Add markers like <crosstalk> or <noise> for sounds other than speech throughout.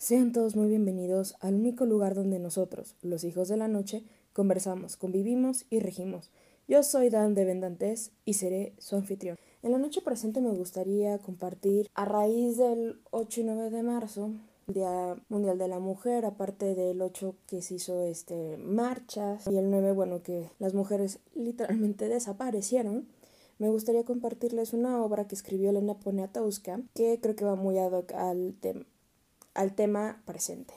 Sean todos muy bienvenidos al único lugar donde nosotros, los hijos de la noche, conversamos, convivimos y regimos. Yo soy Dan de Vendantes y seré su anfitrión. En la noche presente me gustaría compartir, a raíz del 8 y 9 de marzo, Día Mundial de la Mujer, aparte del 8 que se hizo este, marchas y el 9, bueno, que las mujeres <laughs> literalmente desaparecieron, me gustaría compartirles una obra que escribió Elena Poniatowska que creo que va muy ad al tema al tema presente.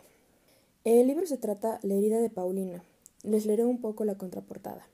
El libro se trata La herida de Paulina. Les leeré un poco la contraportada.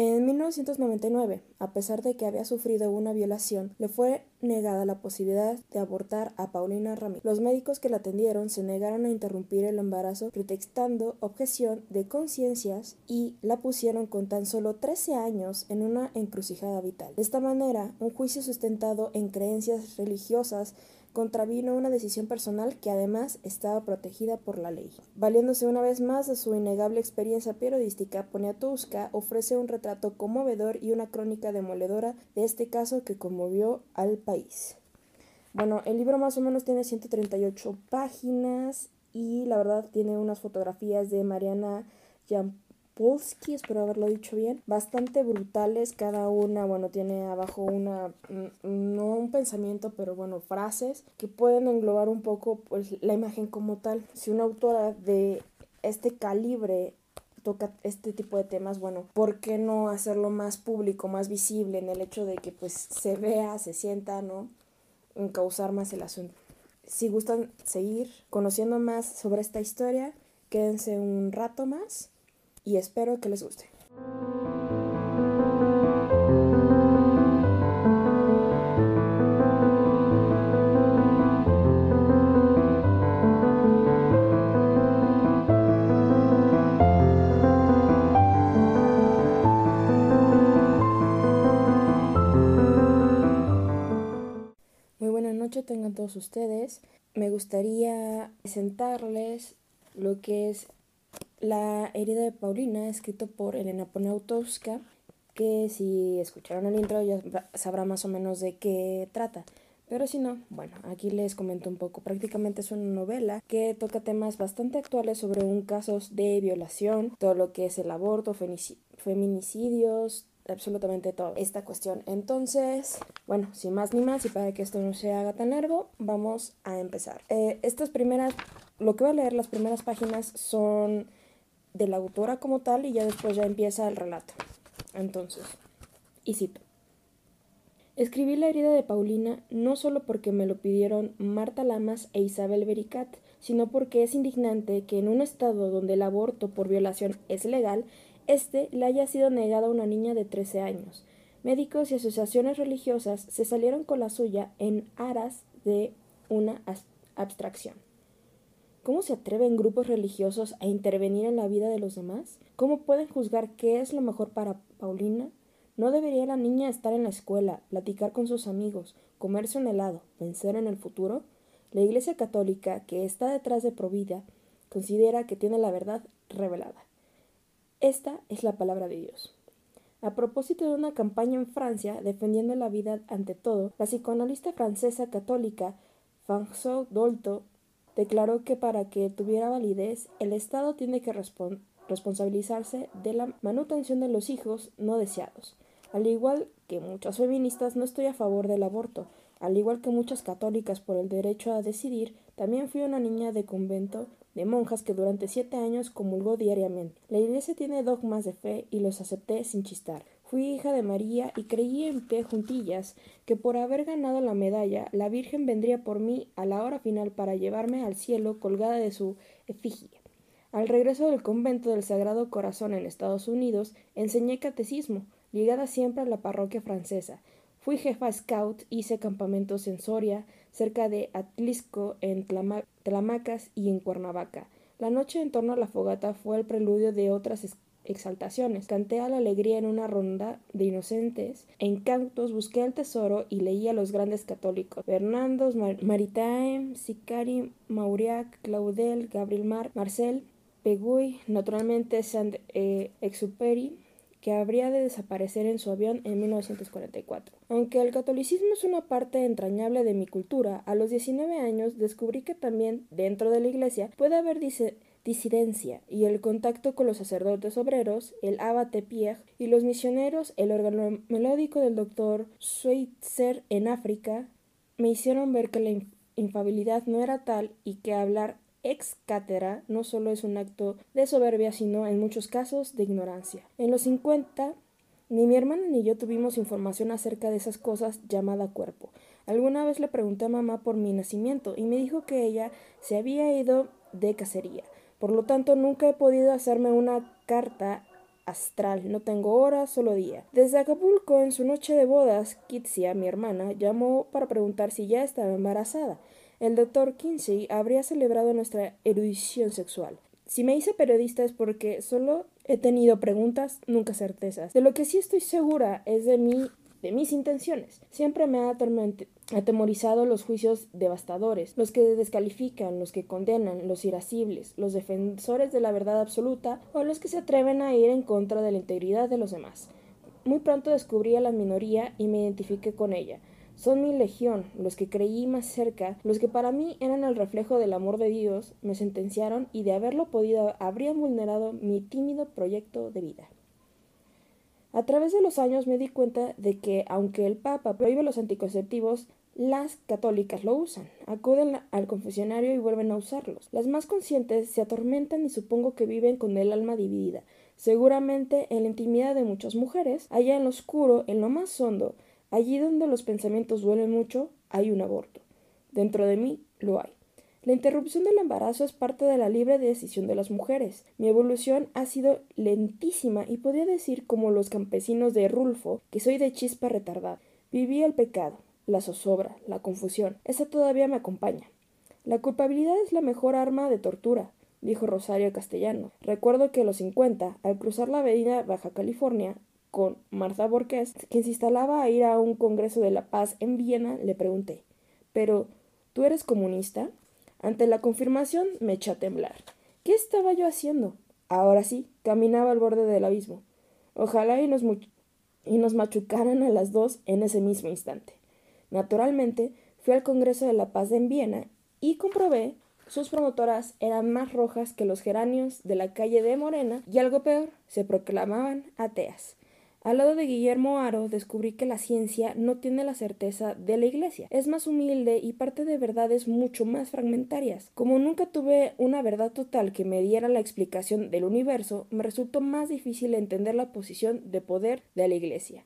En 1999, a pesar de que había sufrido una violación, le fue negada la posibilidad de abortar a Paulina Ramírez. Los médicos que la atendieron se negaron a interrumpir el embarazo pretextando objeción de conciencias y la pusieron con tan solo 13 años en una encrucijada vital. De esta manera, un juicio sustentado en creencias religiosas contravino una decisión personal que además estaba protegida por la ley. Valiéndose una vez más de su innegable experiencia periodística, Poniatowska ofrece un retrato conmovedor y una crónica demoledora de este caso que conmovió al país. Bueno, el libro más o menos tiene 138 páginas y la verdad tiene unas fotografías de Mariana Polsky, espero haberlo dicho bien, bastante brutales cada una, bueno, tiene abajo una, mm, no un pensamiento, pero bueno, frases que pueden englobar un poco pues la imagen como tal. Si una autora de este calibre toca este tipo de temas, bueno, ¿por qué no hacerlo más público, más visible en el hecho de que pues se vea, se sienta, ¿no? En causar más el asunto. Si gustan seguir conociendo más sobre esta historia, quédense un rato más y espero que les guste. Muy buena noche tengan todos ustedes. Me gustaría presentarles lo que es la herida de Paulina, escrito por Elena Poniatowska, que si escucharon el intro ya sabrá más o menos de qué trata. Pero si no, bueno, aquí les comento un poco. Prácticamente es una novela que toca temas bastante actuales sobre un caso de violación, todo lo que es el aborto, feminicidios, absolutamente todo esta cuestión. Entonces, bueno, sin más ni más y para que esto no se haga tan largo, vamos a empezar. Eh, estas primeras, lo que voy a leer, las primeras páginas son de la autora como tal y ya después ya empieza el relato. Entonces, y cito. Escribí la herida de Paulina no solo porque me lo pidieron Marta Lamas e Isabel Bericat, sino porque es indignante que en un estado donde el aborto por violación es legal, este le haya sido negado a una niña de 13 años. Médicos y asociaciones religiosas se salieron con la suya en aras de una abstracción. ¿Cómo se atreven grupos religiosos a intervenir en la vida de los demás? ¿Cómo pueden juzgar qué es lo mejor para Paulina? ¿No debería la niña estar en la escuela, platicar con sus amigos, comerse un helado, vencer en el futuro? La Iglesia Católica, que está detrás de Provida, considera que tiene la verdad revelada. Esta es la palabra de Dios. A propósito de una campaña en Francia defendiendo la vida ante todo, la psicoanalista francesa católica François Dolto declaró que para que tuviera validez, el Estado tiene que responsabilizarse de la manutención de los hijos no deseados. Al igual que muchas feministas, no estoy a favor del aborto. Al igual que muchas católicas por el derecho a decidir, también fui una niña de convento de monjas que durante siete años comulgó diariamente. La iglesia tiene dogmas de fe y los acepté sin chistar. Fui hija de María y creí en pie juntillas que por haber ganado la medalla la Virgen vendría por mí a la hora final para llevarme al cielo colgada de su efigie. Al regreso del convento del Sagrado Corazón en Estados Unidos, enseñé catecismo, ligada siempre a la parroquia francesa. Fui jefa scout, hice campamentos en Soria, cerca de Atlisco, en Tlamacas y en Cuernavaca. La noche en torno a la fogata fue el preludio de otras exaltaciones. Canté a la alegría en una ronda de inocentes. En cantos busqué el tesoro y leí a los grandes católicos. Fernando, Maritain, Sicari, Mauriac, Claudel, Gabriel Mar, Marcel, Peguy, naturalmente Saint-Exupéry que habría de desaparecer en su avión en 1944. Aunque el catolicismo es una parte entrañable de mi cultura, a los 19 años descubrí que también dentro de la iglesia puede haber disidencia y el contacto con los sacerdotes obreros, el abate Pierre y los misioneros, el órgano melódico del doctor Schweitzer en África, me hicieron ver que la infabilidad no era tal y que hablar ex cátedra no solo es un acto de soberbia, sino en muchos casos de ignorancia. En los 50, ni mi hermana ni yo tuvimos información acerca de esas cosas llamada cuerpo. Alguna vez le pregunté a mamá por mi nacimiento y me dijo que ella se había ido de cacería. Por lo tanto, nunca he podido hacerme una carta astral. No tengo hora, solo día. Desde Acapulco, en su noche de bodas, Kitsia, mi hermana, llamó para preguntar si ya estaba embarazada. El doctor Kinsey habría celebrado nuestra erudición sexual. Si me hice periodista es porque solo he tenido preguntas, nunca certezas. De lo que sí estoy segura es de mí de mis intenciones. Siempre me ha atemorizado los juicios devastadores, los que descalifican, los que condenan, los irascibles, los defensores de la verdad absoluta o los que se atreven a ir en contra de la integridad de los demás. Muy pronto descubrí a la minoría y me identifiqué con ella. Son mi legión, los que creí más cerca, los que para mí eran el reflejo del amor de Dios, me sentenciaron y de haberlo podido habrían vulnerado mi tímido proyecto de vida. A través de los años me di cuenta de que, aunque el Papa prohíbe los anticonceptivos, las católicas lo usan, acuden al confesionario y vuelven a usarlos. Las más conscientes se atormentan y supongo que viven con el alma dividida. Seguramente en la intimidad de muchas mujeres, allá en lo oscuro, en lo más hondo, allí donde los pensamientos duelen mucho, hay un aborto. Dentro de mí lo hay. La interrupción del embarazo es parte de la libre decisión de las mujeres. Mi evolución ha sido lentísima y podría decir como los campesinos de Rulfo que soy de chispa retardada. Viví el pecado, la zozobra, la confusión. Esa todavía me acompaña. La culpabilidad es la mejor arma de tortura, dijo Rosario Castellano. Recuerdo que a los cincuenta, al cruzar la avenida Baja California, con Martha Borges, quien se instalaba a ir a un congreso de la paz en Viena, le pregunté Pero, ¿tú eres comunista? Ante la confirmación me eché a temblar. ¿Qué estaba yo haciendo? Ahora sí, caminaba al borde del abismo. Ojalá y nos, y nos machucaran a las dos en ese mismo instante. Naturalmente, fui al Congreso de la Paz en Viena y comprobé sus promotoras eran más rojas que los geranios de la calle de Morena y algo peor, se proclamaban ateas. Al lado de Guillermo Aro descubrí que la ciencia no tiene la certeza de la Iglesia. Es más humilde y parte de verdades mucho más fragmentarias. Como nunca tuve una verdad total que me diera la explicación del universo, me resultó más difícil entender la posición de poder de la Iglesia.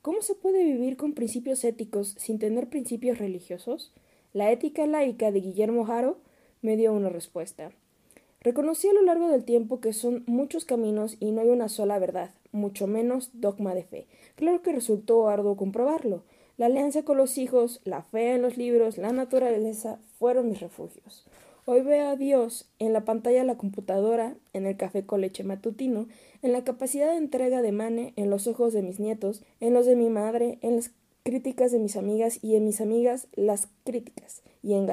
¿Cómo se puede vivir con principios éticos sin tener principios religiosos? La ética laica de Guillermo Aro me dio una respuesta. Reconocí a lo largo del tiempo que son muchos caminos y no hay una sola verdad, mucho menos dogma de fe. Claro que resultó arduo comprobarlo. La alianza con los hijos, la fe en los libros, la naturaleza fueron mis refugios. Hoy veo a Dios en la pantalla de la computadora, en el café con leche matutino, en la capacidad de entrega de Mane, en los ojos de mis nietos, en los de mi madre, en las críticas de mis amigas y en mis amigas las críticas, y en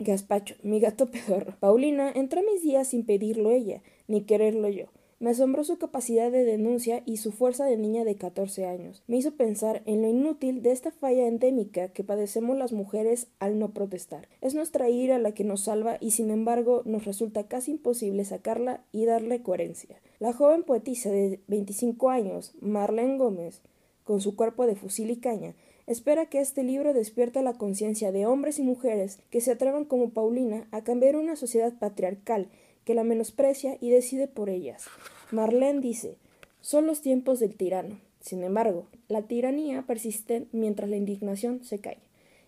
Gaspacho, mi gato pedorro. Paulina entró a mis días sin pedirlo ella, ni quererlo yo. Me asombró su capacidad de denuncia y su fuerza de niña de catorce años. Me hizo pensar en lo inútil de esta falla endémica que padecemos las mujeres al no protestar. Es nuestra ira la que nos salva y sin embargo nos resulta casi imposible sacarla y darle coherencia. La joven poetisa de 25 años, Marlene Gómez, con su cuerpo de fusil y caña, Espera que este libro despierte la conciencia de hombres y mujeres que se atrevan como Paulina a cambiar una sociedad patriarcal que la menosprecia y decide por ellas. Marlene dice, son los tiempos del tirano. Sin embargo, la tiranía persiste mientras la indignación se cae.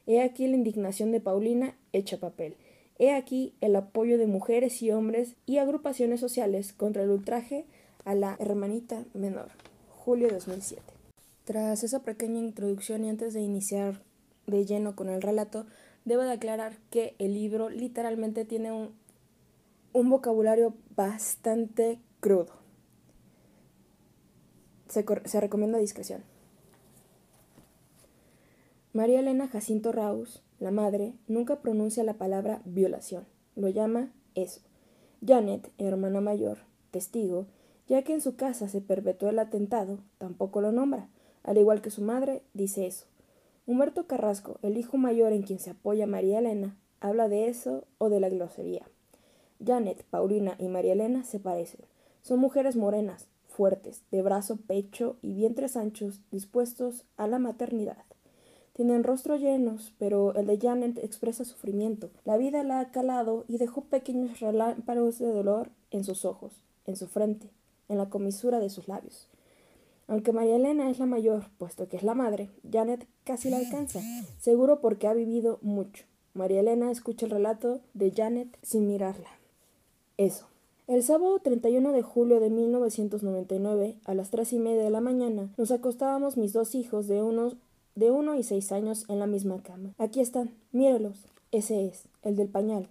He aquí la indignación de Paulina hecha papel. He aquí el apoyo de mujeres y hombres y agrupaciones sociales contra el ultraje a la hermanita menor. Julio 2007. Tras esa pequeña introducción y antes de iniciar de lleno con el relato, debo de aclarar que el libro literalmente tiene un, un vocabulario bastante crudo. Se, se recomienda discreción. María Elena Jacinto Raus, la madre, nunca pronuncia la palabra violación, lo llama eso. Janet, hermana mayor, testigo, Ya que en su casa se perpetuó el atentado, tampoco lo nombra. Al igual que su madre, dice eso. Humberto Carrasco, el hijo mayor en quien se apoya María Elena, habla de eso o de la grosería. Janet, Paulina y María Elena se parecen. Son mujeres morenas, fuertes, de brazo, pecho y vientres anchos, dispuestos a la maternidad. Tienen rostros llenos, pero el de Janet expresa sufrimiento. La vida la ha calado y dejó pequeños relámpagos de dolor en sus ojos, en su frente, en la comisura de sus labios. Aunque María Elena es la mayor, puesto que es la madre, Janet casi la alcanza, seguro porque ha vivido mucho. María Elena escucha el relato de Janet sin mirarla. Eso. El sábado 31 de julio de 1999, a las tres y media de la mañana, nos acostábamos mis dos hijos de unos de uno y seis años en la misma cama. Aquí están, mírelos. Ese es, el del pañal.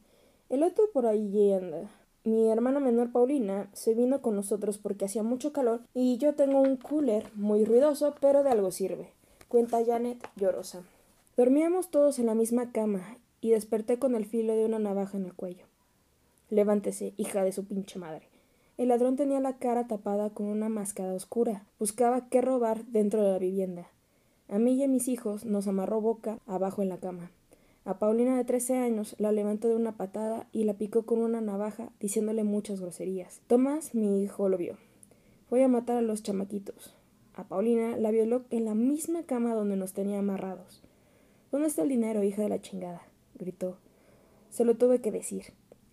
El otro por allí anda. Mi hermana menor Paulina se vino con nosotros porque hacía mucho calor y yo tengo un cooler muy ruidoso, pero de algo sirve. Cuenta Janet llorosa. Dormíamos todos en la misma cama y desperté con el filo de una navaja en el cuello. Levántese, hija de su pinche madre. El ladrón tenía la cara tapada con una máscara oscura. Buscaba qué robar dentro de la vivienda. A mí y a mis hijos nos amarró boca abajo en la cama. A Paulina de trece años la levantó de una patada y la picó con una navaja, diciéndole muchas groserías. Tomás, mi hijo, lo vio. Fue a matar a los chamaquitos. A Paulina la violó en la misma cama donde nos tenía amarrados. ¿Dónde está el dinero, hija de la chingada? gritó. Se lo tuve que decir.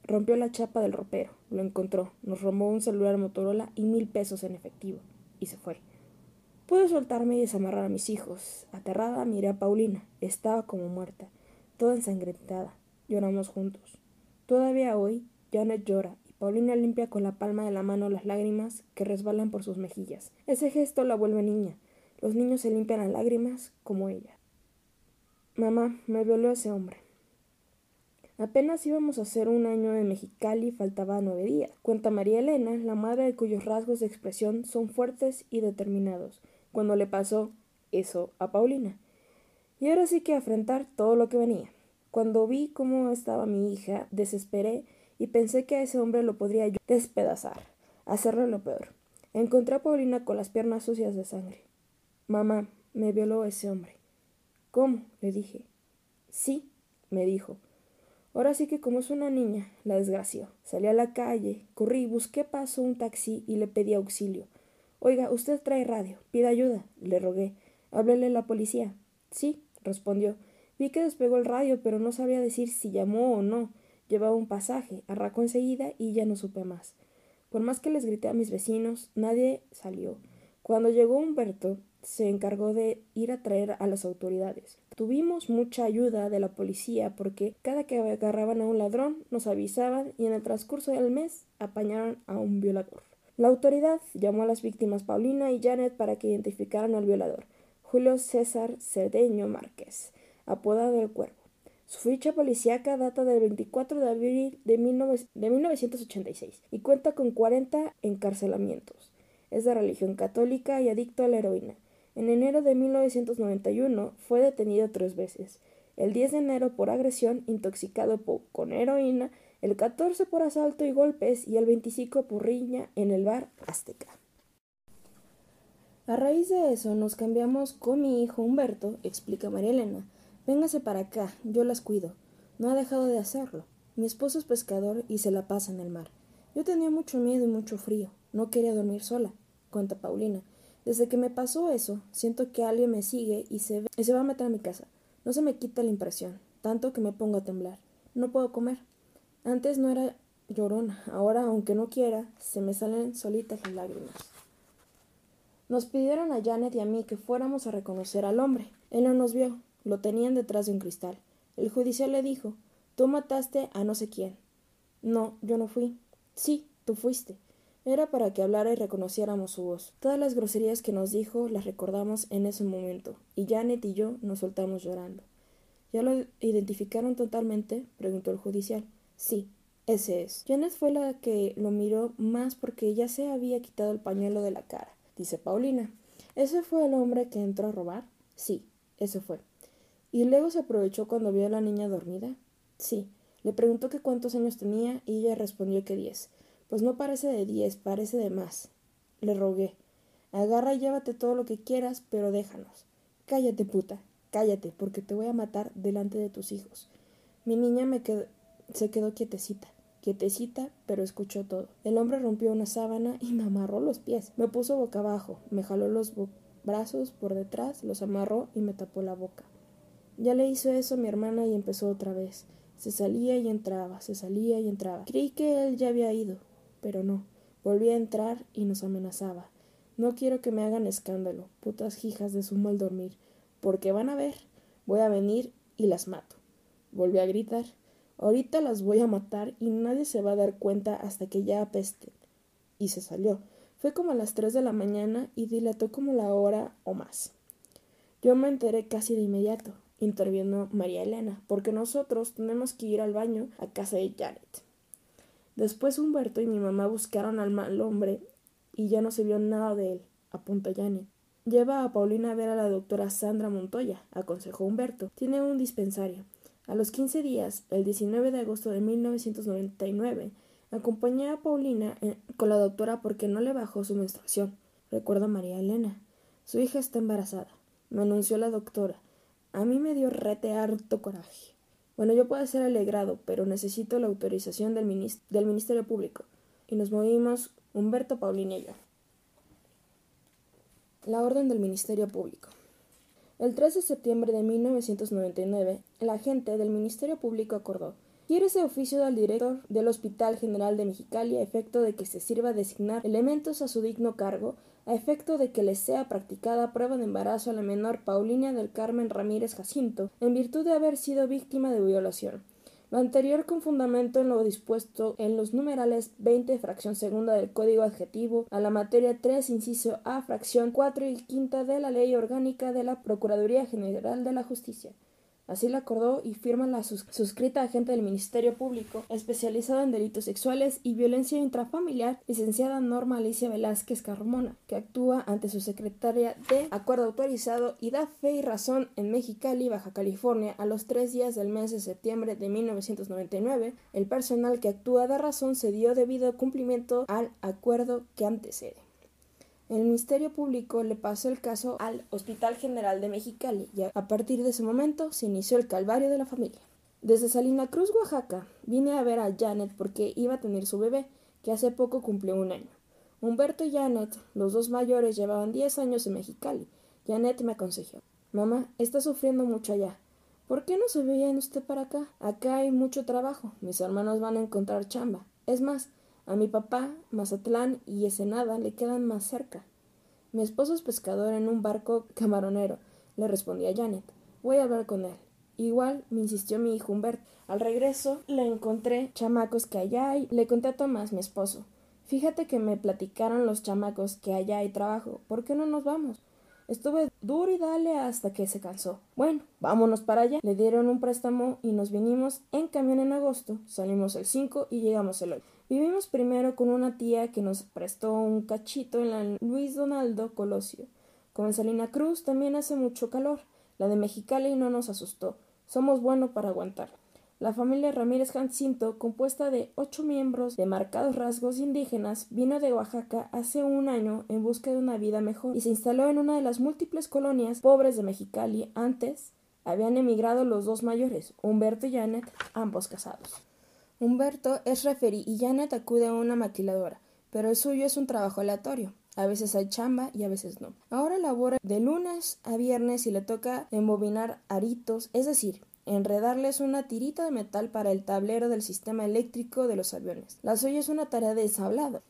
Rompió la chapa del ropero, lo encontró, nos robó un celular Motorola y mil pesos en efectivo, y se fue. Pude soltarme y desamarrar a mis hijos. Aterrada miré a Paulina. Estaba como muerta, toda ensangrentada. Lloramos juntos. Todavía hoy, Janet llora y Paulina limpia con la palma de la mano las lágrimas que resbalan por sus mejillas. Ese gesto la vuelve niña. Los niños se limpian las lágrimas como ella. Mamá, me violó ese hombre. Apenas íbamos a hacer un año en Mexicali, faltaba nueve días. Cuenta María Elena, la madre de cuyos rasgos de expresión son fuertes y determinados, cuando le pasó eso a Paulina. Y ahora sí que afrontar todo lo que venía. Cuando vi cómo estaba mi hija, desesperé y pensé que a ese hombre lo podría yo despedazar, hacerle lo peor. Encontré a Paulina con las piernas sucias de sangre. Mamá, me violó ese hombre. ¿Cómo? le dije. Sí, me dijo. Ahora sí que como es una niña, la desgració. Salí a la calle, corrí, busqué paso un taxi y le pedí auxilio. Oiga, usted trae radio, pida ayuda, le rogué. Háblele a la policía. Sí, respondió. Vi que despegó el radio, pero no sabía decir si llamó o no. Llevaba un pasaje, arrancó enseguida y ya no supe más. Por más que les grité a mis vecinos, nadie salió. Cuando llegó Humberto, se encargó de ir a traer a las autoridades. Tuvimos mucha ayuda de la policía porque cada que agarraban a un ladrón nos avisaban y en el transcurso del mes apañaron a un violador. La autoridad llamó a las víctimas Paulina y Janet para que identificaran al violador, Julio César Cerdeño Márquez, apodado El Cuervo. Su ficha policíaca data del 24 de abril de, de 1986 y cuenta con 40 encarcelamientos. Es de religión católica y adicto a la heroína. En enero de 1991 fue detenido tres veces. El 10 de enero por agresión intoxicado con heroína, el 14 por asalto y golpes y el 25 por riña en el bar Azteca. A raíz de eso nos cambiamos con mi hijo Humberto, explica María Elena. Véngase para acá, yo las cuido. No ha dejado de hacerlo. Mi esposo es pescador y se la pasa en el mar. Yo tenía mucho miedo y mucho frío. No quería dormir sola, cuenta Paulina. Desde que me pasó eso, siento que alguien me sigue y se, y se va a meter a mi casa. No se me quita la impresión, tanto que me pongo a temblar. No puedo comer. Antes no era llorona, ahora, aunque no quiera, se me salen solitas las lágrimas. Nos pidieron a Janet y a mí que fuéramos a reconocer al hombre. Él no nos vio, lo tenían detrás de un cristal. El judicial le dijo Tú mataste a no sé quién. No, yo no fui. Sí, tú fuiste. Era para que hablara y reconociéramos su voz. Todas las groserías que nos dijo las recordamos en ese momento, y Janet y yo nos soltamos llorando. ¿Ya lo identificaron totalmente? preguntó el judicial. Sí, ese es. Janet fue la que lo miró más porque ya se había quitado el pañuelo de la cara, dice Paulina. ¿Ese fue el hombre que entró a robar? Sí, ese fue. ¿Y luego se aprovechó cuando vio a la niña dormida? Sí. Le preguntó que cuántos años tenía y ella respondió que diez. Pues no parece de diez, parece de más. le rogué. Agarra y llévate todo lo que quieras, pero déjanos. Cállate, puta, cállate, porque te voy a matar delante de tus hijos. Mi niña me se quedó quietecita, quietecita, pero escuchó todo. El hombre rompió una sábana y me amarró los pies. Me puso boca abajo, me jaló los brazos por detrás, los amarró y me tapó la boca. Ya le hizo eso a mi hermana y empezó otra vez. Se salía y entraba, se salía y entraba. Creí que él ya había ido, pero no. Volvía a entrar y nos amenazaba. No quiero que me hagan escándalo, putas hijas de su mal dormir, porque van a ver. Voy a venir y las mato. Volvió a gritar. Ahorita las voy a matar y nadie se va a dar cuenta hasta que ya apesten. Y se salió. Fue como a las tres de la mañana y dilató como la hora o más. Yo me enteré casi de inmediato, intervino María Elena, porque nosotros tenemos que ir al baño a casa de Janet. Después Humberto y mi mamá buscaron al mal hombre y ya no se vio nada de él, apunta Janet. Lleva a Paulina a ver a la doctora Sandra Montoya, aconsejó Humberto. Tiene un dispensario. A los quince días, el 19 de agosto de 1999, acompañé a Paulina eh, con la doctora porque no le bajó su menstruación, recuerda María Elena. Su hija está embarazada, me anunció la doctora. A mí me dio rete harto coraje. Bueno, yo puedo ser alegrado, pero necesito la autorización del, del Ministerio Público. Y nos movimos Humberto, Paulina y yo. La orden del Ministerio Público. El 3 de septiembre de 1999, el agente del Ministerio Público acordó Quiere ese oficio al director del Hospital General de Mexicali a efecto de que se sirva designar elementos a su digno cargo, a efecto de que le sea practicada prueba de embarazo a la menor Paulina del Carmen Ramírez Jacinto, en virtud de haber sido víctima de violación. Lo anterior con fundamento en lo dispuesto en los numerales 20 fracción segunda del Código Adjetivo a la materia 3 inciso A fracción 4 y quinta de la Ley Orgánica de la Procuraduría General de la Justicia. Así lo acordó y firma la suscrita agente del Ministerio Público, especializado en delitos sexuales y violencia intrafamiliar, licenciada Norma Alicia Velázquez Carmona, que actúa ante su secretaria de acuerdo autorizado y da fe y razón en Mexicali, Baja California, a los tres días del mes de septiembre de 1999. El personal que actúa da razón se dio debido cumplimiento al acuerdo que antecede. El Ministerio Público le pasó el caso al Hospital General de Mexicali y a partir de ese momento se inició el calvario de la familia. Desde Salina Cruz, Oaxaca, vine a ver a Janet porque iba a tener su bebé, que hace poco cumplió un año. Humberto y Janet, los dos mayores, llevaban diez años en Mexicali. Janet me aconsejó Mamá, está sufriendo mucho allá. ¿Por qué no se en usted para acá? Acá hay mucho trabajo. Mis hermanos van a encontrar chamba. Es más, a mi papá, Mazatlán y Esenada le quedan más cerca. Mi esposo es pescador en un barco camaronero, le respondí a Janet. Voy a hablar con él. Igual me insistió mi hijo Humberto. Al regreso le encontré chamacos que allá hay. Le conté a Tomás, mi esposo. Fíjate que me platicaron los chamacos que allá hay trabajo. ¿Por qué no nos vamos? Estuve duro y dale hasta que se cansó. Bueno, vámonos para allá. Le dieron un préstamo y nos vinimos en camión en agosto. Salimos el 5 y llegamos el 8. Vivimos primero con una tía que nos prestó un cachito en la Luis Donaldo Colosio. Como en Salina Cruz también hace mucho calor. La de Mexicali no nos asustó. Somos buenos para aguantar. La familia Ramírez Jacinto, compuesta de ocho miembros de marcados rasgos indígenas, vino de Oaxaca hace un año en busca de una vida mejor y se instaló en una de las múltiples colonias pobres de Mexicali. Antes habían emigrado los dos mayores, Humberto y Janet, ambos casados. Humberto es referí y Janet acude a una maquiladora, pero el suyo es un trabajo aleatorio. A veces hay chamba y a veces no. Ahora labora de lunes a viernes y le toca embobinar aritos, es decir, enredarles una tirita de metal para el tablero del sistema eléctrico de los aviones. La suya es una tarea de.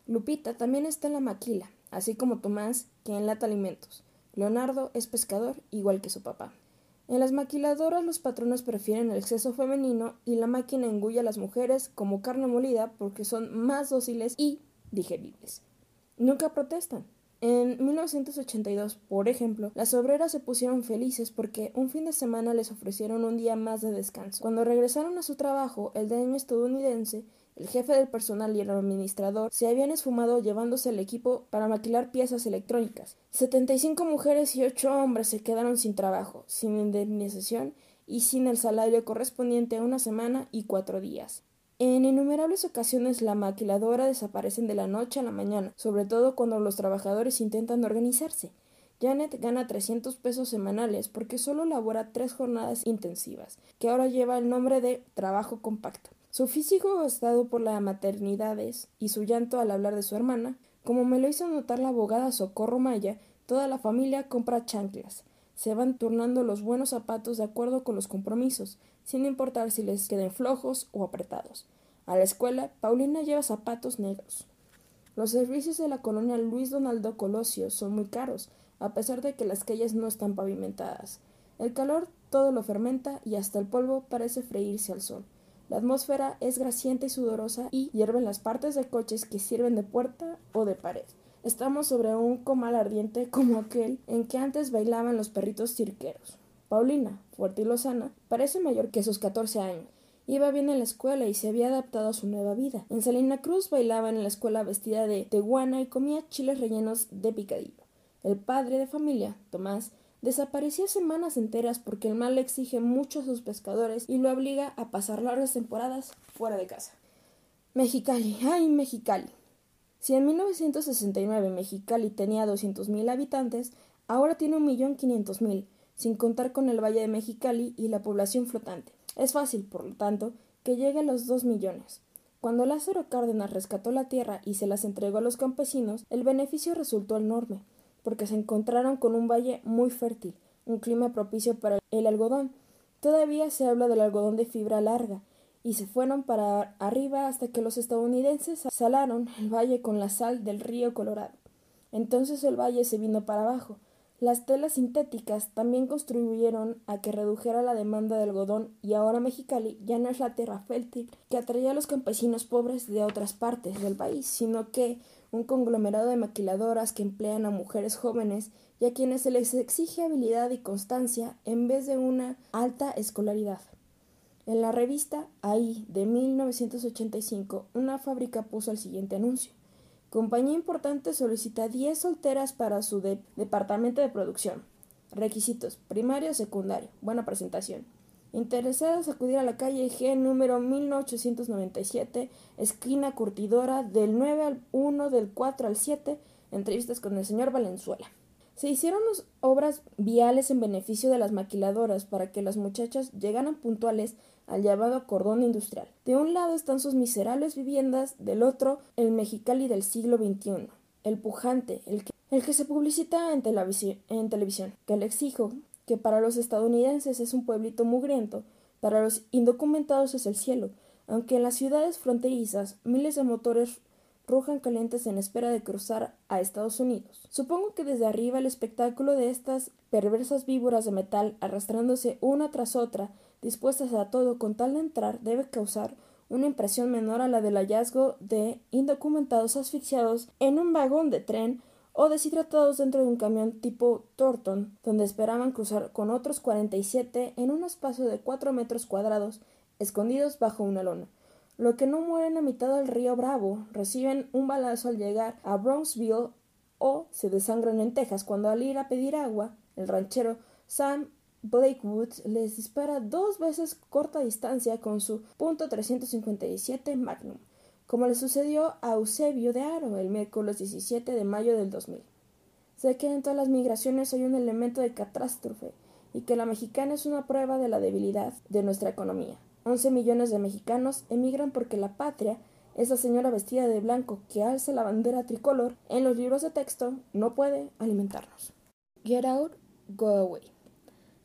Lupita también está en la maquila, así como Tomás, que enlata alimentos. Leonardo es pescador, igual que su papá. En las maquiladoras los patronos prefieren el exceso femenino y la máquina engulla a las mujeres como carne molida porque son más dóciles y digeribles. Nunca protestan. En 1982, por ejemplo, las obreras se pusieron felices porque un fin de semana les ofrecieron un día más de descanso. Cuando regresaron a su trabajo, el dueño estadounidense el jefe del personal y el administrador se habían esfumado llevándose el equipo para maquilar piezas electrónicas. 75 mujeres y 8 hombres se quedaron sin trabajo, sin indemnización y sin el salario correspondiente a una semana y cuatro días. En innumerables ocasiones la maquiladora desaparecen de la noche a la mañana, sobre todo cuando los trabajadores intentan organizarse. Janet gana 300 pesos semanales porque solo labora tres jornadas intensivas, que ahora lleva el nombre de trabajo compacto. Su físico estado por la maternidades y su llanto al hablar de su hermana, como me lo hizo notar la abogada Socorro Maya, toda la familia compra chanclas. Se van turnando los buenos zapatos de acuerdo con los compromisos, sin importar si les queden flojos o apretados. A la escuela, Paulina lleva zapatos negros. Los servicios de la colonia Luis Donaldo Colosio son muy caros, a pesar de que las calles no están pavimentadas. El calor todo lo fermenta y hasta el polvo parece freírse al sol. La atmósfera es grasienta y sudorosa y hierven las partes de coches que sirven de puerta o de pared. Estamos sobre un comal ardiente <laughs> como aquel en que antes bailaban los perritos cirqueros. Paulina, fuerte y lozana, parece mayor que sus catorce años. Iba bien en la escuela y se había adaptado a su nueva vida. En Salina Cruz bailaba en la escuela vestida de teguana y comía chiles rellenos de picadillo. El padre de familia, Tomás, desaparecía semanas enteras porque el mal le exige mucho a sus pescadores y lo obliga a pasar largas temporadas fuera de casa. Mexicali, ay Mexicali. Si en 1969 Mexicali tenía 200.000 habitantes, ahora tiene 1.500.000, sin contar con el Valle de Mexicali y la población flotante. Es fácil, por lo tanto, que llegue a los 2 millones. Cuando Lázaro Cárdenas rescató la tierra y se las entregó a los campesinos, el beneficio resultó enorme porque se encontraron con un valle muy fértil, un clima propicio para el algodón. Todavía se habla del algodón de fibra larga, y se fueron para arriba hasta que los estadounidenses salaron el valle con la sal del río Colorado. Entonces el valle se vino para abajo. Las telas sintéticas también contribuyeron a que redujera la demanda de algodón y ahora Mexicali ya no es la tierra fértil que atraía a los campesinos pobres de otras partes del país, sino que un conglomerado de maquiladoras que emplean a mujeres jóvenes y a quienes se les exige habilidad y constancia en vez de una alta escolaridad. En la revista Ahí de 1985, una fábrica puso el siguiente anuncio. Compañía importante solicita 10 solteras para su departamento de producción. Requisitos: primario, secundario, buena presentación. Interesados acudir a la calle G número 1897, esquina curtidora, del 9 al 1, del 4 al 7, entrevistas con el señor Valenzuela. Se hicieron obras viales en beneficio de las maquiladoras para que las muchachas llegaran puntuales al llamado cordón industrial. De un lado están sus miserables viviendas, del otro el Mexicali del siglo XXI, el pujante, el que, el que se publicita en, en televisión, que le exijo que para los estadounidenses es un pueblito mugriento, para los indocumentados es el cielo, aunque en las ciudades fronterizas miles de motores rujan calientes en espera de cruzar a Estados Unidos. Supongo que desde arriba el espectáculo de estas perversas víboras de metal arrastrándose una tras otra, dispuestas a todo con tal de entrar, debe causar una impresión menor a la del hallazgo de indocumentados asfixiados en un vagón de tren o deshidratados dentro de un camión tipo Thornton, donde esperaban cruzar con otros 47 en un espacio de 4 metros cuadrados, escondidos bajo una lona. Lo que no mueren a mitad del río Bravo reciben un balazo al llegar a Brownsville o se desangran en Texas cuando al ir a pedir agua, el ranchero Sam Blakewood les dispara dos veces corta distancia con su .357 Magnum como le sucedió a Eusebio de Aro el miércoles 17 de mayo del 2000. Sé que en todas las migraciones hay un elemento de catástrofe y que la mexicana es una prueba de la debilidad de nuestra economía. 11 millones de mexicanos emigran porque la patria, esa señora vestida de blanco que alza la bandera tricolor en los libros de texto, no puede alimentarnos. Get out, go away.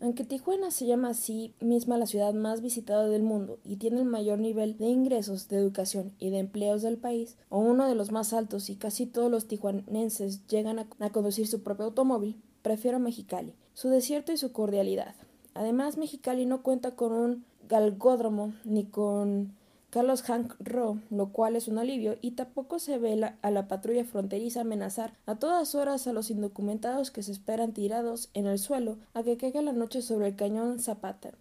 Aunque Tijuana se llama así misma la ciudad más visitada del mundo y tiene el mayor nivel de ingresos, de educación y de empleos del país, o uno de los más altos y casi todos los tijuanenses llegan a, conducir su propio automóvil, prefiero Mexicali, su desierto y su cordialidad. Además, Mexicali no cuenta con un galgódromo ni con Carlos Hank Rowe, lo cual es un alivio, y tampoco se ve a la patrulla fronteriza amenazar a todas horas a los indocumentados que se esperan tirados en el suelo a que caiga la noche sobre el cañón Zapata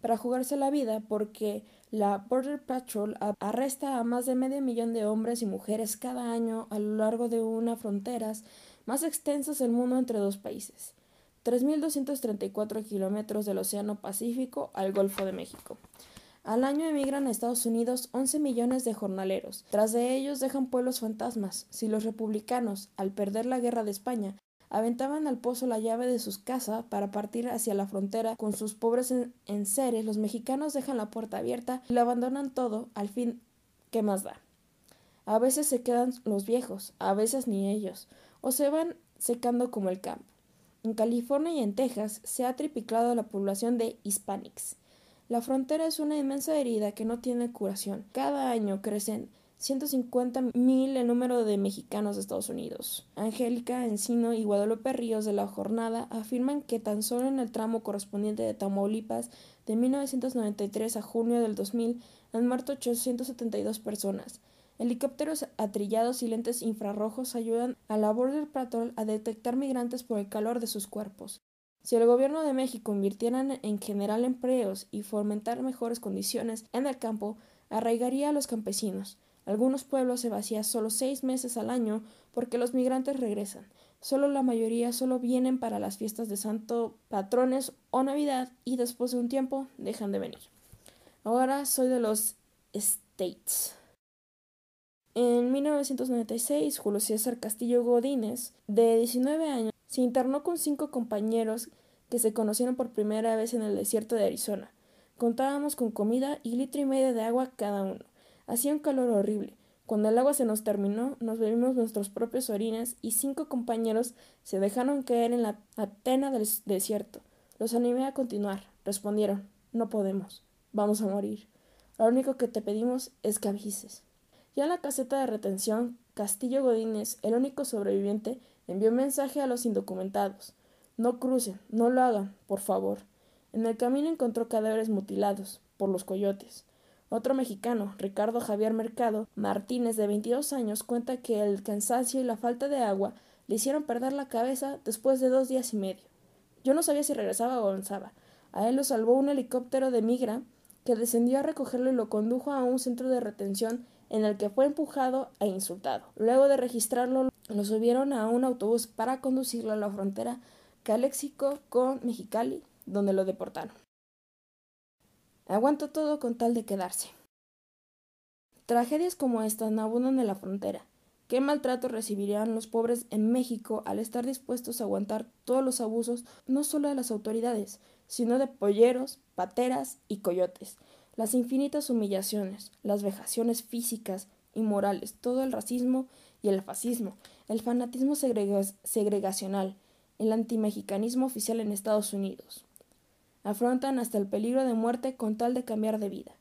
para jugarse la vida porque la Border Patrol arresta a más de medio millón de hombres y mujeres cada año a lo largo de unas fronteras más extensas del mundo entre dos países. 3.234 kilómetros del Océano Pacífico al Golfo de México. Al año emigran a Estados Unidos 11 millones de jornaleros. Tras de ellos dejan pueblos fantasmas. Si los republicanos, al perder la guerra de España, aventaban al pozo la llave de sus casas para partir hacia la frontera con sus pobres enseres, los mexicanos dejan la puerta abierta y lo abandonan todo, al fin, ¿qué más da? A veces se quedan los viejos, a veces ni ellos, o se van secando como el campo. En California y en Texas se ha triplicado la población de Hispanics. La frontera es una inmensa herida que no tiene curación. Cada año crecen 150 mil el número de mexicanos de Estados Unidos. Angélica Encino y Guadalupe Ríos de la jornada afirman que tan solo en el tramo correspondiente de Tamaulipas de 1993 a junio del 2000 han muerto 872 personas. Helicópteros atrillados y lentes infrarrojos ayudan a la Border Patrol a detectar migrantes por el calor de sus cuerpos. Si el gobierno de México invirtiera en general empleos y fomentar mejores condiciones en el campo, arraigaría a los campesinos. Algunos pueblos se vacían solo seis meses al año porque los migrantes regresan. Solo la mayoría solo vienen para las fiestas de santo, patrones o Navidad y después de un tiempo dejan de venir. Ahora soy de los States. En 1996, Julio César Castillo Godínez, de 19 años, se internó con cinco compañeros que se conocieron por primera vez en el desierto de Arizona. Contábamos con comida y litro y medio de agua cada uno. Hacía un calor horrible. Cuando el agua se nos terminó, nos bebimos nuestros propios orines y cinco compañeros se dejaron caer en la atena del desierto. Los animé a continuar. Respondieron, no podemos. Vamos a morir. Lo único que te pedimos es que avises. Ya en la caseta de retención, Castillo Godínez, el único sobreviviente, envió mensaje a los indocumentados. No crucen, no lo hagan, por favor. En el camino encontró cadáveres mutilados por los coyotes. Otro mexicano, Ricardo Javier Mercado Martínez, de 22 años, cuenta que el cansancio y la falta de agua le hicieron perder la cabeza después de dos días y medio. Yo no sabía si regresaba o avanzaba. A él lo salvó un helicóptero de migra que descendió a recogerlo y lo condujo a un centro de retención en el que fue empujado e insultado. Luego de registrarlo, lo subieron a un autobús para conducirlo a la frontera Caléxico con Mexicali, donde lo deportaron. Aguanto todo con tal de quedarse. Tragedias como estas no abundan en la frontera. ¿Qué maltrato recibirían los pobres en México al estar dispuestos a aguantar todos los abusos no solo de las autoridades, sino de polleros, pateras y coyotes, las infinitas humillaciones, las vejaciones físicas y morales, todo el racismo y el fascismo, el fanatismo segregacional, el antimexicanismo oficial en Estados Unidos. Afrontan hasta el peligro de muerte con tal de cambiar de vida.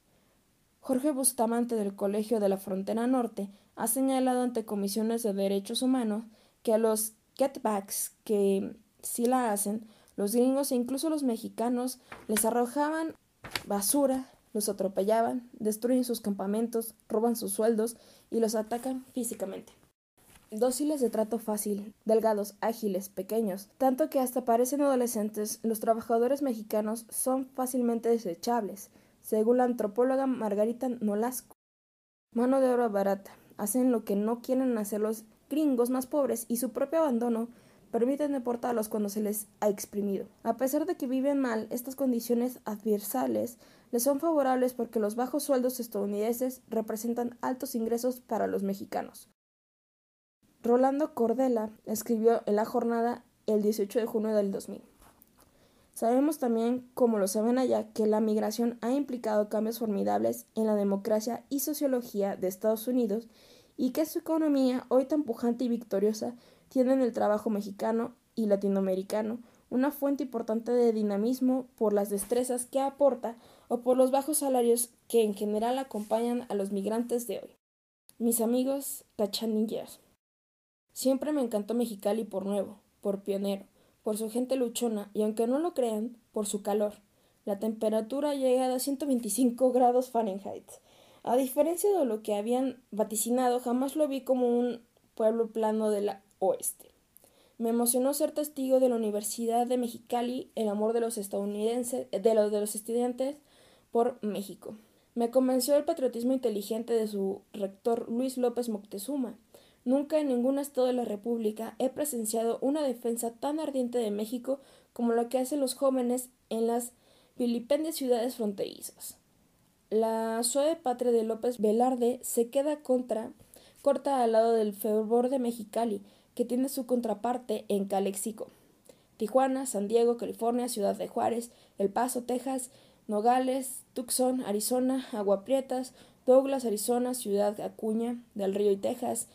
Jorge Bustamante del Colegio de la Frontera Norte ha señalado ante comisiones de derechos humanos que a los getbacks que sí la hacen, los gringos e incluso los mexicanos les arrojaban basura, los atropellaban, destruyen sus campamentos, roban sus sueldos y los atacan físicamente. Dóciles de trato fácil, delgados, ágiles, pequeños, tanto que hasta parecen adolescentes, los trabajadores mexicanos son fácilmente desechables, según la antropóloga Margarita Nolasco. Mano de oro barata, hacen lo que no quieren hacer los gringos más pobres y su propio abandono permiten deportarlos cuando se les ha exprimido. A pesar de que viven mal, estas condiciones adversales les son favorables porque los bajos sueldos estadounidenses representan altos ingresos para los mexicanos. Rolando Cordela escribió en la jornada el 18 de junio del 2000. Sabemos también, como lo saben allá, que la migración ha implicado cambios formidables en la democracia y sociología de Estados Unidos y que su economía, hoy tan pujante y victoriosa, tiene en el trabajo mexicano y latinoamericano una fuente importante de dinamismo por las destrezas que aporta o por los bajos salarios que en general acompañan a los migrantes de hoy. Mis amigos cachanillas. Siempre me encantó Mexicali por nuevo, por pionero, por su gente luchona y aunque no lo crean, por su calor. La temperatura llega a 125 grados Fahrenheit. A diferencia de lo que habían vaticinado, jamás lo vi como un pueblo plano del oeste. Me emocionó ser testigo de la Universidad de Mexicali, el amor de los estadounidenses, de los, de los estudiantes por México. Me convenció el patriotismo inteligente de su rector Luis López Moctezuma. Nunca en ningún estado de la República he presenciado una defensa tan ardiente de México como la que hacen los jóvenes en las vilipendias ciudades fronterizas. La suave patria de López Velarde se queda contra, corta al lado del fervor de Mexicali, que tiene su contraparte en Calexico. Tijuana, San Diego, California, Ciudad de Juárez, El Paso, Texas, Nogales, Tucson, Arizona, Aguaprietas, Douglas, Arizona, Ciudad Acuña del Río y Texas,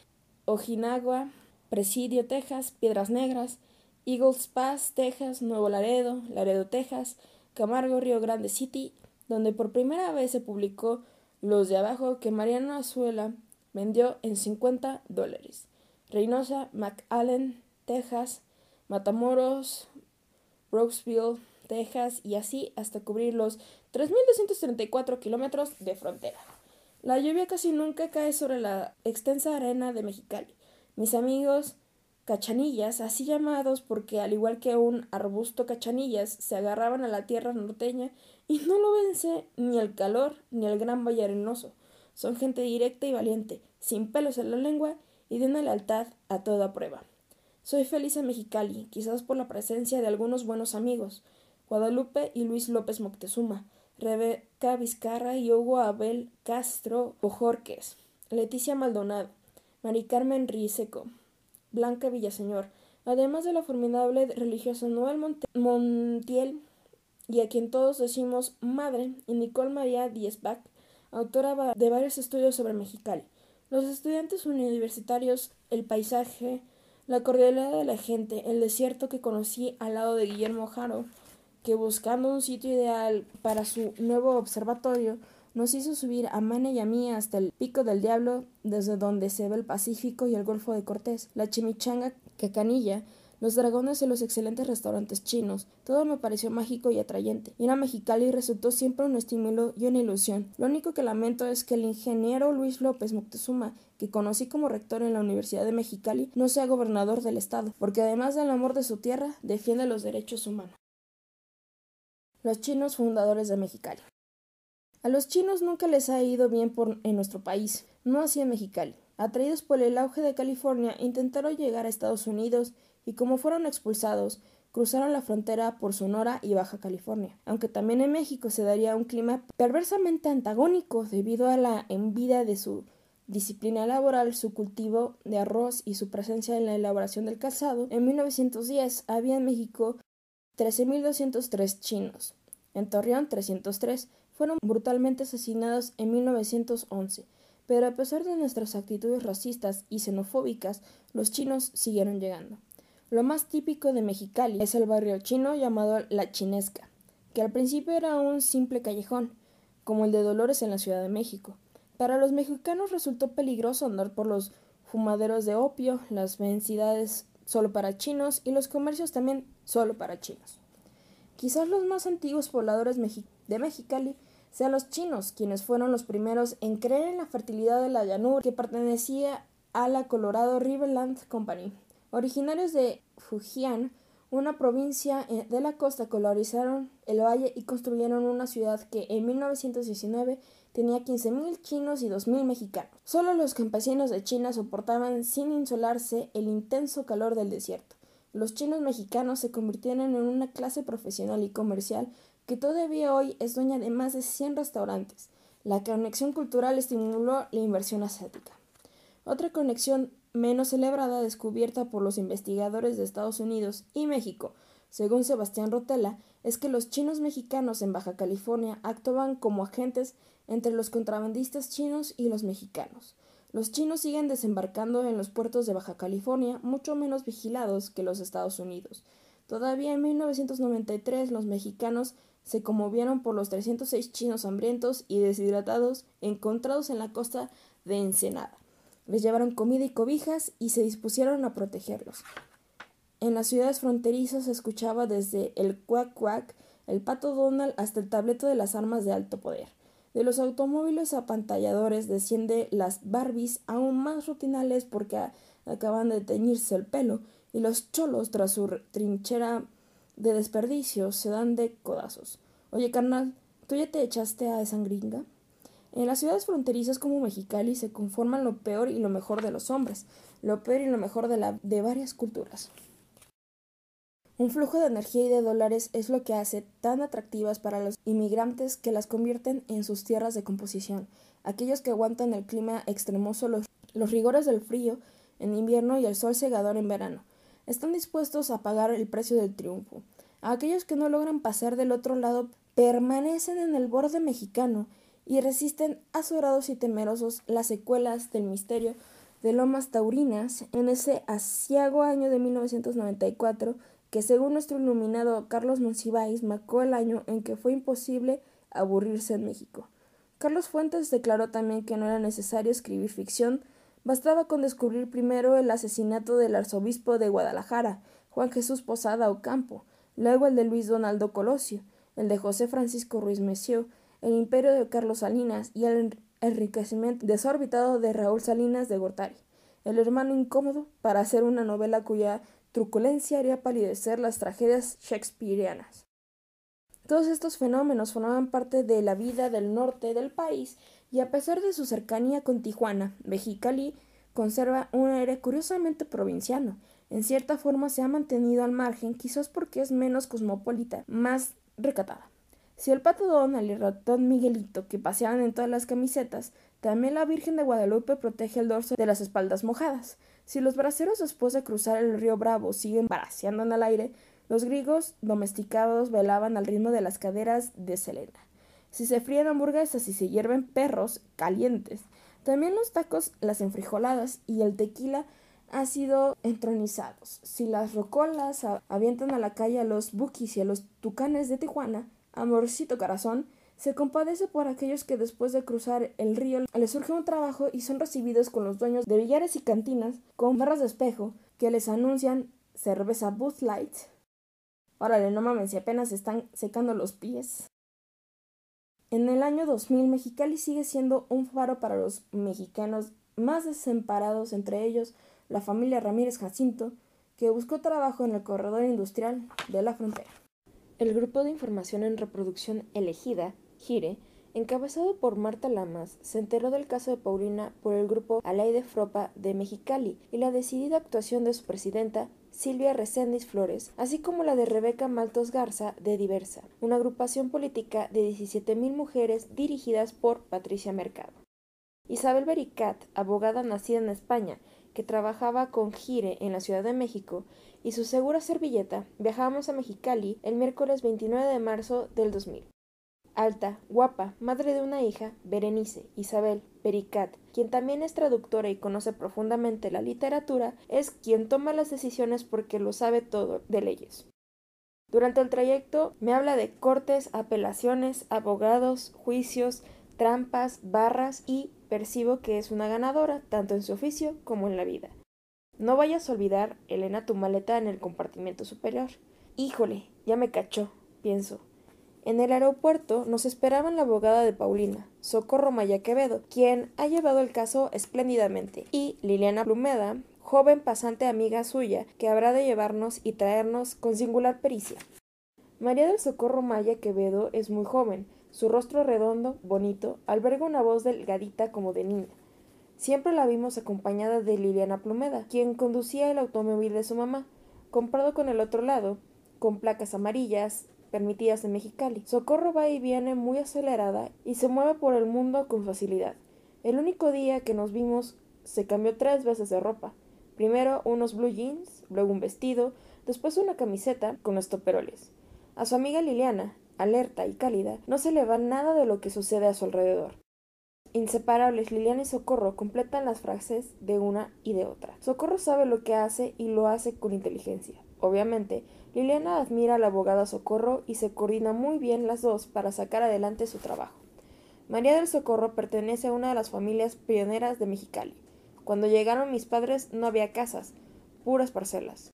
Ojinagua, Presidio, Texas, Piedras Negras, Eagles Pass, Texas, Nuevo Laredo, Laredo, Texas, Camargo, Río Grande City, donde por primera vez se publicó Los de Abajo que Mariano Azuela vendió en 50 dólares. Reynosa, McAllen, Texas, Matamoros, Brooksville, Texas y así hasta cubrir los 3.234 kilómetros de frontera. La lluvia casi nunca cae sobre la extensa arena de Mexicali. Mis amigos cachanillas, así llamados porque al igual que un arbusto cachanillas, se agarraban a la tierra norteña y no lo vence ni el calor ni el gran valle arenoso. Son gente directa y valiente, sin pelos en la lengua y de una lealtad a toda prueba. Soy feliz en Mexicali, quizás por la presencia de algunos buenos amigos, Guadalupe y Luis López Moctezuma, Rebeca Vizcarra y Hugo Abel Castro Bojorques, Leticia Maldonado, Mari Carmen Blanca Villaseñor, además de la formidable religiosa Noel Montiel, y a quien todos decimos madre, y Nicole María Diezbach, autora de varios estudios sobre Mexicali. Los estudiantes universitarios, el paisaje, la cordialidad de la gente, el desierto que conocí al lado de Guillermo Jaro, que buscando un sitio ideal para su nuevo observatorio, nos hizo subir a Mane y a mí hasta el Pico del Diablo, desde donde se ve el Pacífico y el Golfo de Cortés, la chimichanga Cacanilla, los dragones y los excelentes restaurantes chinos. Todo me pareció mágico y atrayente. Ir a Mexicali resultó siempre un estímulo y una ilusión. Lo único que lamento es que el ingeniero Luis López Moctezuma, que conocí como rector en la Universidad de Mexicali, no sea gobernador del estado, porque además del amor de su tierra, defiende los derechos humanos. Los chinos fundadores de Mexicali. A los chinos nunca les ha ido bien por, en nuestro país, no así en Mexicali. Atraídos por el auge de California, intentaron llegar a Estados Unidos y como fueron expulsados, cruzaron la frontera por Sonora y Baja California, aunque también en México se daría un clima perversamente antagónico debido a la envidia de su disciplina laboral, su cultivo de arroz y su presencia en la elaboración del calzado. En 1910 había en México 13.203 chinos. En Torreón 303 fueron brutalmente asesinados en 1911, pero a pesar de nuestras actitudes racistas y xenofóbicas, los chinos siguieron llegando. Lo más típico de Mexicali es el barrio chino llamado La Chinesca, que al principio era un simple callejón, como el de Dolores en la Ciudad de México. Para los mexicanos resultó peligroso andar por los fumaderos de opio, las vencidas solo para chinos y los comercios también solo para chinos. Quizás los más antiguos pobladores de Mexicali sean los chinos, quienes fueron los primeros en creer en la fertilidad de la llanura que pertenecía a la Colorado Riverland Company, Originarios de Fujian, una provincia eh, de la costa, colonizaron el valle y construyeron una ciudad que en 1919 tenía 15.000 chinos y 2.000 mexicanos. Solo los campesinos de China soportaban sin insolarse el intenso calor del desierto. Los chinos mexicanos se convirtieron en una clase profesional y comercial que todavía hoy es dueña de más de 100 restaurantes. La conexión cultural estimuló la inversión asiática. Otra conexión menos celebrada descubierta por los investigadores de Estados Unidos y México, según Sebastián Rotella, es que los chinos mexicanos en Baja California actuaban como agentes entre los contrabandistas chinos y los mexicanos. Los chinos siguen desembarcando en los puertos de Baja California mucho menos vigilados que los Estados Unidos. Todavía en 1993 los mexicanos se conmovieron por los 306 chinos hambrientos y deshidratados encontrados en la costa de Ensenada. Les llevaron comida y cobijas y se dispusieron a protegerlos. En las ciudades fronterizas se escuchaba desde el cuac cuac, el pato Donald hasta el tableto de las armas de alto poder. De los automóviles apantalladores desciende las Barbies aún más rutinales porque acaban de teñirse el pelo y los cholos tras su trinchera de desperdicio se dan de codazos. Oye, carnal, ¿tú ya te echaste a esa gringa? En las ciudades fronterizas como Mexicali se conforman lo peor y lo mejor de los hombres, lo peor y lo mejor de, la, de varias culturas. Un flujo de energía y de dólares es lo que hace tan atractivas para los inmigrantes que las convierten en sus tierras de composición, aquellos que aguantan el clima extremoso, los, los rigores del frío en invierno y el sol cegador en verano. Están dispuestos a pagar el precio del triunfo. A aquellos que no logran pasar del otro lado permanecen en el borde mexicano y resisten azorados y temerosos las secuelas del misterio de Lomas Taurinas en ese asiago año de 1994 que según nuestro iluminado Carlos Monsiváis marcó el año en que fue imposible aburrirse en México. Carlos Fuentes declaró también que no era necesario escribir ficción, bastaba con descubrir primero el asesinato del arzobispo de Guadalajara, Juan Jesús Posada Ocampo, luego el de Luis Donaldo Colosio, el de José Francisco Ruiz Meció, el imperio de Carlos Salinas y el enriquecimiento desorbitado de Raúl Salinas de Gortari, el hermano incómodo para hacer una novela cuya truculencia haría palidecer las tragedias shakespearianas. Todos estos fenómenos formaban parte de la vida del norte del país y a pesar de su cercanía con Tijuana, Mexicali conserva un aire curiosamente provinciano. En cierta forma se ha mantenido al margen, quizás porque es menos cosmopolita, más recatada. Si el pato Donald y el ratón Miguelito, que paseaban en todas las camisetas, también la Virgen de Guadalupe protege el dorso de las espaldas mojadas. Si los braceros después de cruzar el río Bravo siguen braceando en el aire, los griegos domesticados velaban al ritmo de las caderas de Selena. Si se fríen hamburguesas y se hierven perros calientes, también los tacos, las enfrijoladas y el tequila han sido entronizados. Si las rocolas avientan a la calle a los bukis y a los tucanes de Tijuana, Amorcito Corazón se compadece por aquellos que después de cruzar el río les surge un trabajo y son recibidos con los dueños de billares y cantinas con barras de espejo que les anuncian cerveza Booth Light. Órale, no mames, si apenas están secando los pies. En el año 2000, Mexicali sigue siendo un faro para los mexicanos más desamparados, entre ellos la familia Ramírez Jacinto, que buscó trabajo en el corredor industrial de la frontera. El Grupo de Información en Reproducción Elegida, GIRE, encabezado por Marta Lamas, se enteró del caso de Paulina por el grupo Alaide Fropa de Mexicali y la decidida actuación de su presidenta, Silvia Reséndiz Flores, así como la de Rebeca Maltos Garza de Diversa, una agrupación política de 17.000 mujeres dirigidas por Patricia Mercado. Isabel Bericat, abogada nacida en España, que trabajaba con Gire en la Ciudad de México, y su segura servilleta, viajamos a Mexicali el miércoles 29 de marzo del 2000. Alta, guapa, madre de una hija, Berenice, Isabel, Pericat, quien también es traductora y conoce profundamente la literatura, es quien toma las decisiones porque lo sabe todo de leyes. Durante el trayecto me habla de cortes, apelaciones, abogados, juicios, trampas, barras y percibo que es una ganadora tanto en su oficio como en la vida. No vayas a olvidar, Elena, tu maleta en el compartimiento superior. Híjole, ya me cachó, pienso. En el aeropuerto nos esperaban la abogada de Paulina, Socorro Maya Quevedo, quien ha llevado el caso espléndidamente, y Liliana Plumeda, joven pasante amiga suya, que habrá de llevarnos y traernos con singular pericia. María del Socorro Maya Quevedo es muy joven, su rostro redondo, bonito, alberga una voz delgadita como de niña. Siempre la vimos acompañada de Liliana Plumeda, quien conducía el automóvil de su mamá, comprado con el otro lado, con placas amarillas, permitidas en Mexicali. Socorro va y viene muy acelerada y se mueve por el mundo con facilidad. El único día que nos vimos se cambió tres veces de ropa. Primero unos blue jeans, luego un vestido, después una camiseta con estoperoles. A su amiga Liliana, alerta y cálida, no se le va nada de lo que sucede a su alrededor. Inseparables, Liliana y Socorro completan las frases de una y de otra. Socorro sabe lo que hace y lo hace con inteligencia. Obviamente, Liliana admira a la abogada Socorro y se coordina muy bien las dos para sacar adelante su trabajo. María del Socorro pertenece a una de las familias pioneras de Mexicali. Cuando llegaron mis padres no había casas, puras parcelas.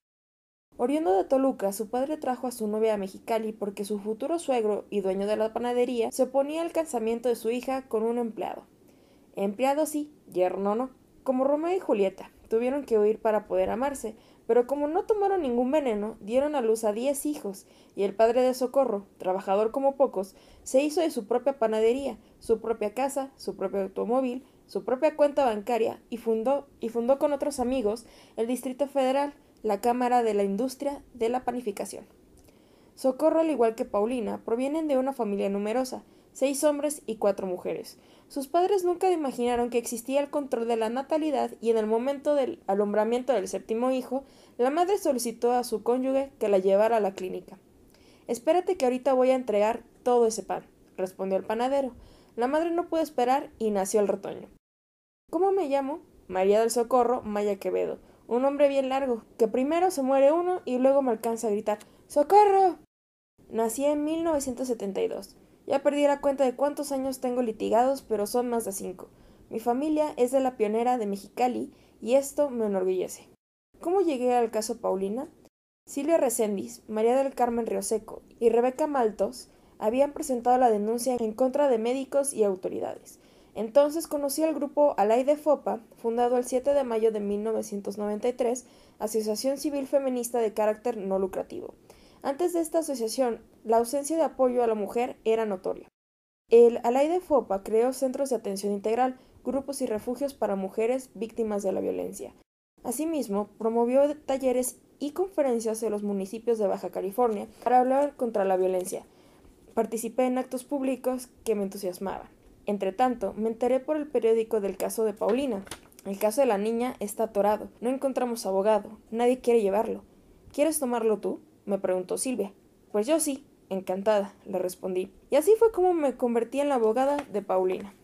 Oriundo de Toluca, su padre trajo a su novia a Mexicali porque su futuro suegro y dueño de la panadería se oponía al casamiento de su hija con un empleado. Empleado sí, yerno no. Como Romeo y Julieta, tuvieron que huir para poder amarse, pero como no tomaron ningún veneno, dieron a luz a diez hijos, y el padre de Socorro, trabajador como pocos, se hizo de su propia panadería, su propia casa, su propio automóvil, su propia cuenta bancaria y fundó, y fundó con otros amigos el Distrito Federal, la Cámara de la Industria de la Panificación. Socorro, al igual que Paulina, provienen de una familia numerosa, seis hombres y cuatro mujeres. Sus padres nunca imaginaron que existía el control de la natalidad y en el momento del alumbramiento del séptimo hijo, la madre solicitó a su cónyuge que la llevara a la clínica. Espérate que ahorita voy a entregar todo ese pan, respondió el panadero. La madre no pudo esperar y nació el retoño. ¿Cómo me llamo? María del Socorro Maya Quevedo. Un hombre bien largo, que primero se muere uno y luego me alcanza a gritar ¡Socorro! Nací en 1972. Ya perdí la cuenta de cuántos años tengo litigados, pero son más de cinco. Mi familia es de la pionera de Mexicali y esto me enorgullece. ¿Cómo llegué al caso Paulina? Silvia Recendis, María del Carmen Rioseco y Rebeca Maltos habían presentado la denuncia en contra de médicos y autoridades. Entonces conocí al grupo Alay de Fopa, fundado el 7 de mayo de 1993, Asociación Civil Feminista de carácter no lucrativo. Antes de esta asociación, la ausencia de apoyo a la mujer era notoria. El Alay de Fopa creó centros de atención integral, grupos y refugios para mujeres víctimas de la violencia. Asimismo, promovió talleres y conferencias en los municipios de Baja California para hablar contra la violencia. Participé en actos públicos que me entusiasmaban. Entretanto, me enteré por el periódico del caso de Paulina. El caso de la niña está atorado. No encontramos abogado. Nadie quiere llevarlo. ¿Quieres tomarlo tú? me preguntó Silvia. Pues yo sí, encantada, le respondí. Y así fue como me convertí en la abogada de Paulina.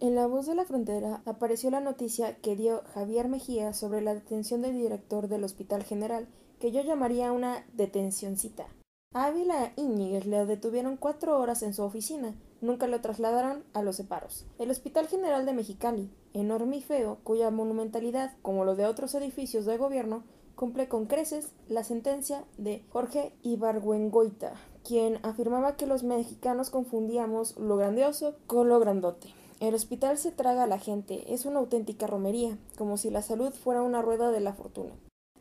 En La Voz de la Frontera apareció la noticia que dio Javier Mejía sobre la detención del director del Hospital General, que yo llamaría una detencioncita. Ávila Íñiguez le detuvieron cuatro horas en su oficina. Nunca lo trasladaron a los separos. El Hospital General de Mexicali, enorme y feo, cuya monumentalidad, como lo de otros edificios de gobierno, cumple con creces la sentencia de Jorge Ibargüengoita, quien afirmaba que los mexicanos confundíamos lo grandioso con lo grandote. El hospital se traga a la gente, es una auténtica romería, como si la salud fuera una rueda de la fortuna.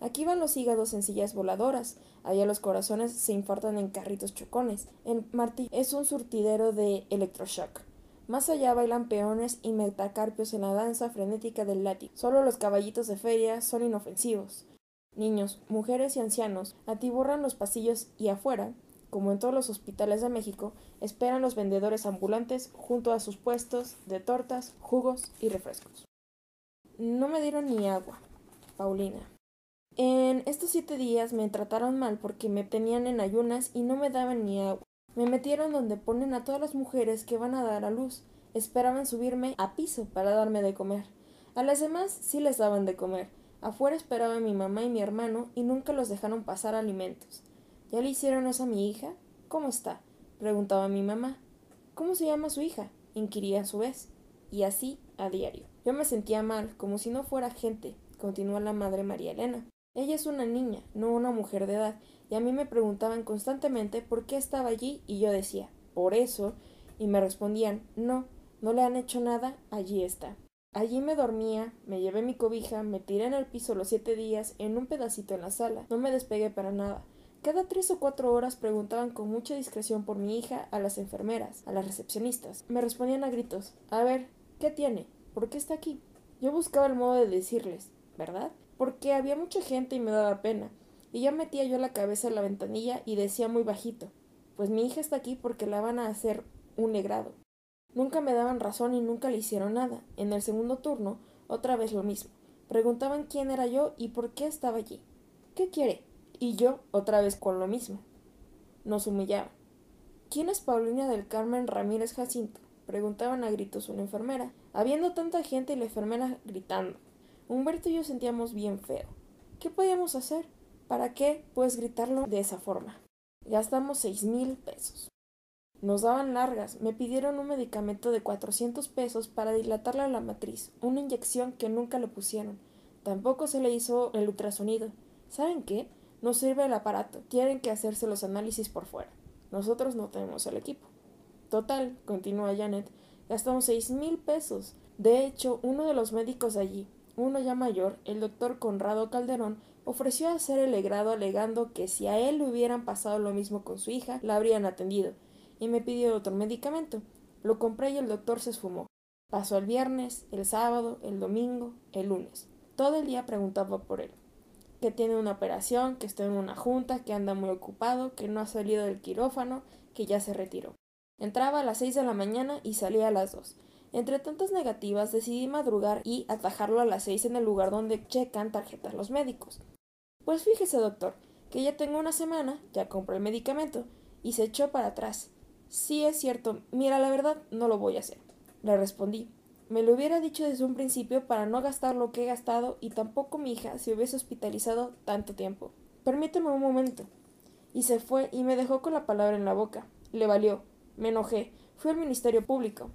Aquí van los hígados en sillas voladoras, allá los corazones se infartan en carritos chocones. El Martí es un surtidero de electroshock. Más allá bailan peones y metacarpios en la danza frenética del látigo. Solo los caballitos de feria son inofensivos. Niños, mujeres y ancianos atiborran los pasillos y afuera, como en todos los hospitales de México, esperan los vendedores ambulantes junto a sus puestos de tortas, jugos y refrescos. No me dieron ni agua, Paulina. En estos siete días me trataron mal porque me tenían en ayunas y no me daban ni agua. Me metieron donde ponen a todas las mujeres que van a dar a luz. Esperaban subirme a piso para darme de comer. A las demás sí les daban de comer. Afuera esperaban mi mamá y mi hermano y nunca los dejaron pasar alimentos. ¿Ya le hicieron eso a mi hija? ¿Cómo está? preguntaba mi mamá. ¿Cómo se llama su hija? inquiría a su vez. Y así a diario. Yo me sentía mal, como si no fuera gente, continuó la madre María Elena. Ella es una niña, no una mujer de edad, y a mí me preguntaban constantemente por qué estaba allí y yo decía, por eso, y me respondían, no, no le han hecho nada, allí está. Allí me dormía, me llevé mi cobija, me tiré en el piso los siete días, en un pedacito en la sala, no me despegué para nada. Cada tres o cuatro horas preguntaban con mucha discreción por mi hija a las enfermeras, a las recepcionistas. Me respondían a gritos A ver, ¿qué tiene? ¿Por qué está aquí? Yo buscaba el modo de decirles, ¿verdad? Porque había mucha gente y me daba pena. Y ya metía yo la cabeza en la ventanilla y decía muy bajito Pues mi hija está aquí porque la van a hacer un negrado. Nunca me daban razón y nunca le hicieron nada. En el segundo turno, otra vez lo mismo. Preguntaban quién era yo y por qué estaba allí. ¿Qué quiere? Y yo, otra vez con lo mismo. Nos humillaban. ¿Quién es Paulina del Carmen Ramírez Jacinto? Preguntaban a gritos una enfermera, habiendo tanta gente y la enfermera gritando. Humberto y yo sentíamos bien feo. ¿Qué podíamos hacer? ¿Para qué? Pues gritarlo de esa forma. Gastamos seis mil pesos. Nos daban largas, me pidieron un medicamento de cuatrocientos pesos para dilatarle la matriz, una inyección que nunca le pusieron. Tampoco se le hizo el ultrasonido. ¿Saben qué? No sirve el aparato, tienen que hacerse los análisis por fuera. Nosotros no tenemos el equipo. Total, continúa Janet, gastamos seis mil pesos. De hecho, uno de los médicos allí, uno ya mayor, el doctor Conrado Calderón, ofreció hacer el legrado alegando que si a él le hubieran pasado lo mismo con su hija, la habrían atendido, y me pidió otro medicamento. Lo compré y el doctor se esfumó. Pasó el viernes, el sábado, el domingo, el lunes. Todo el día preguntaba por él. que tiene una operación, que está en una junta, que anda muy ocupado, que no ha salido del quirófano, que ya se retiró. Entraba a las seis de la mañana y salía a las dos. Entre tantas negativas decidí madrugar y atajarlo a las seis en el lugar donde checan tarjetas los médicos. Pues fíjese, doctor, que ya tengo una semana, ya compré el medicamento, y se echó para atrás. Sí es cierto, mira, la verdad no lo voy a hacer. Le respondí. Me lo hubiera dicho desde un principio para no gastar lo que he gastado y tampoco mi hija se hubiese hospitalizado tanto tiempo. Permíteme un momento. Y se fue y me dejó con la palabra en la boca. Le valió. Me enojé. Fui al Ministerio Público.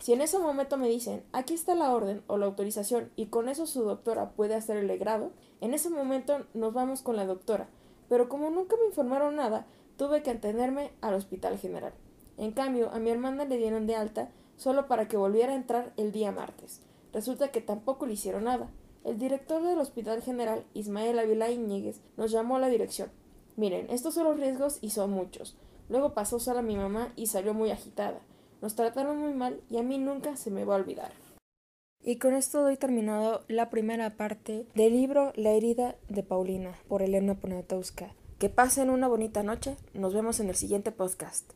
Si en ese momento me dicen, aquí está la orden o la autorización y con eso su doctora puede hacer el legrado, en ese momento nos vamos con la doctora. Pero como nunca me informaron nada, tuve que atenderme al Hospital General. En cambio, a mi hermana le dieron de alta solo para que volviera a entrar el día martes. Resulta que tampoco le hicieron nada. El director del Hospital General, Ismael Avila Iñiguez, nos llamó a la dirección. Miren, estos son los riesgos y son muchos. Luego pasó sola mi mamá y salió muy agitada. Nos trataron muy mal y a mí nunca se me va a olvidar. Y con esto doy terminado la primera parte del libro La herida de Paulina por Elena Poniatowska. Que pasen una bonita noche. Nos vemos en el siguiente podcast.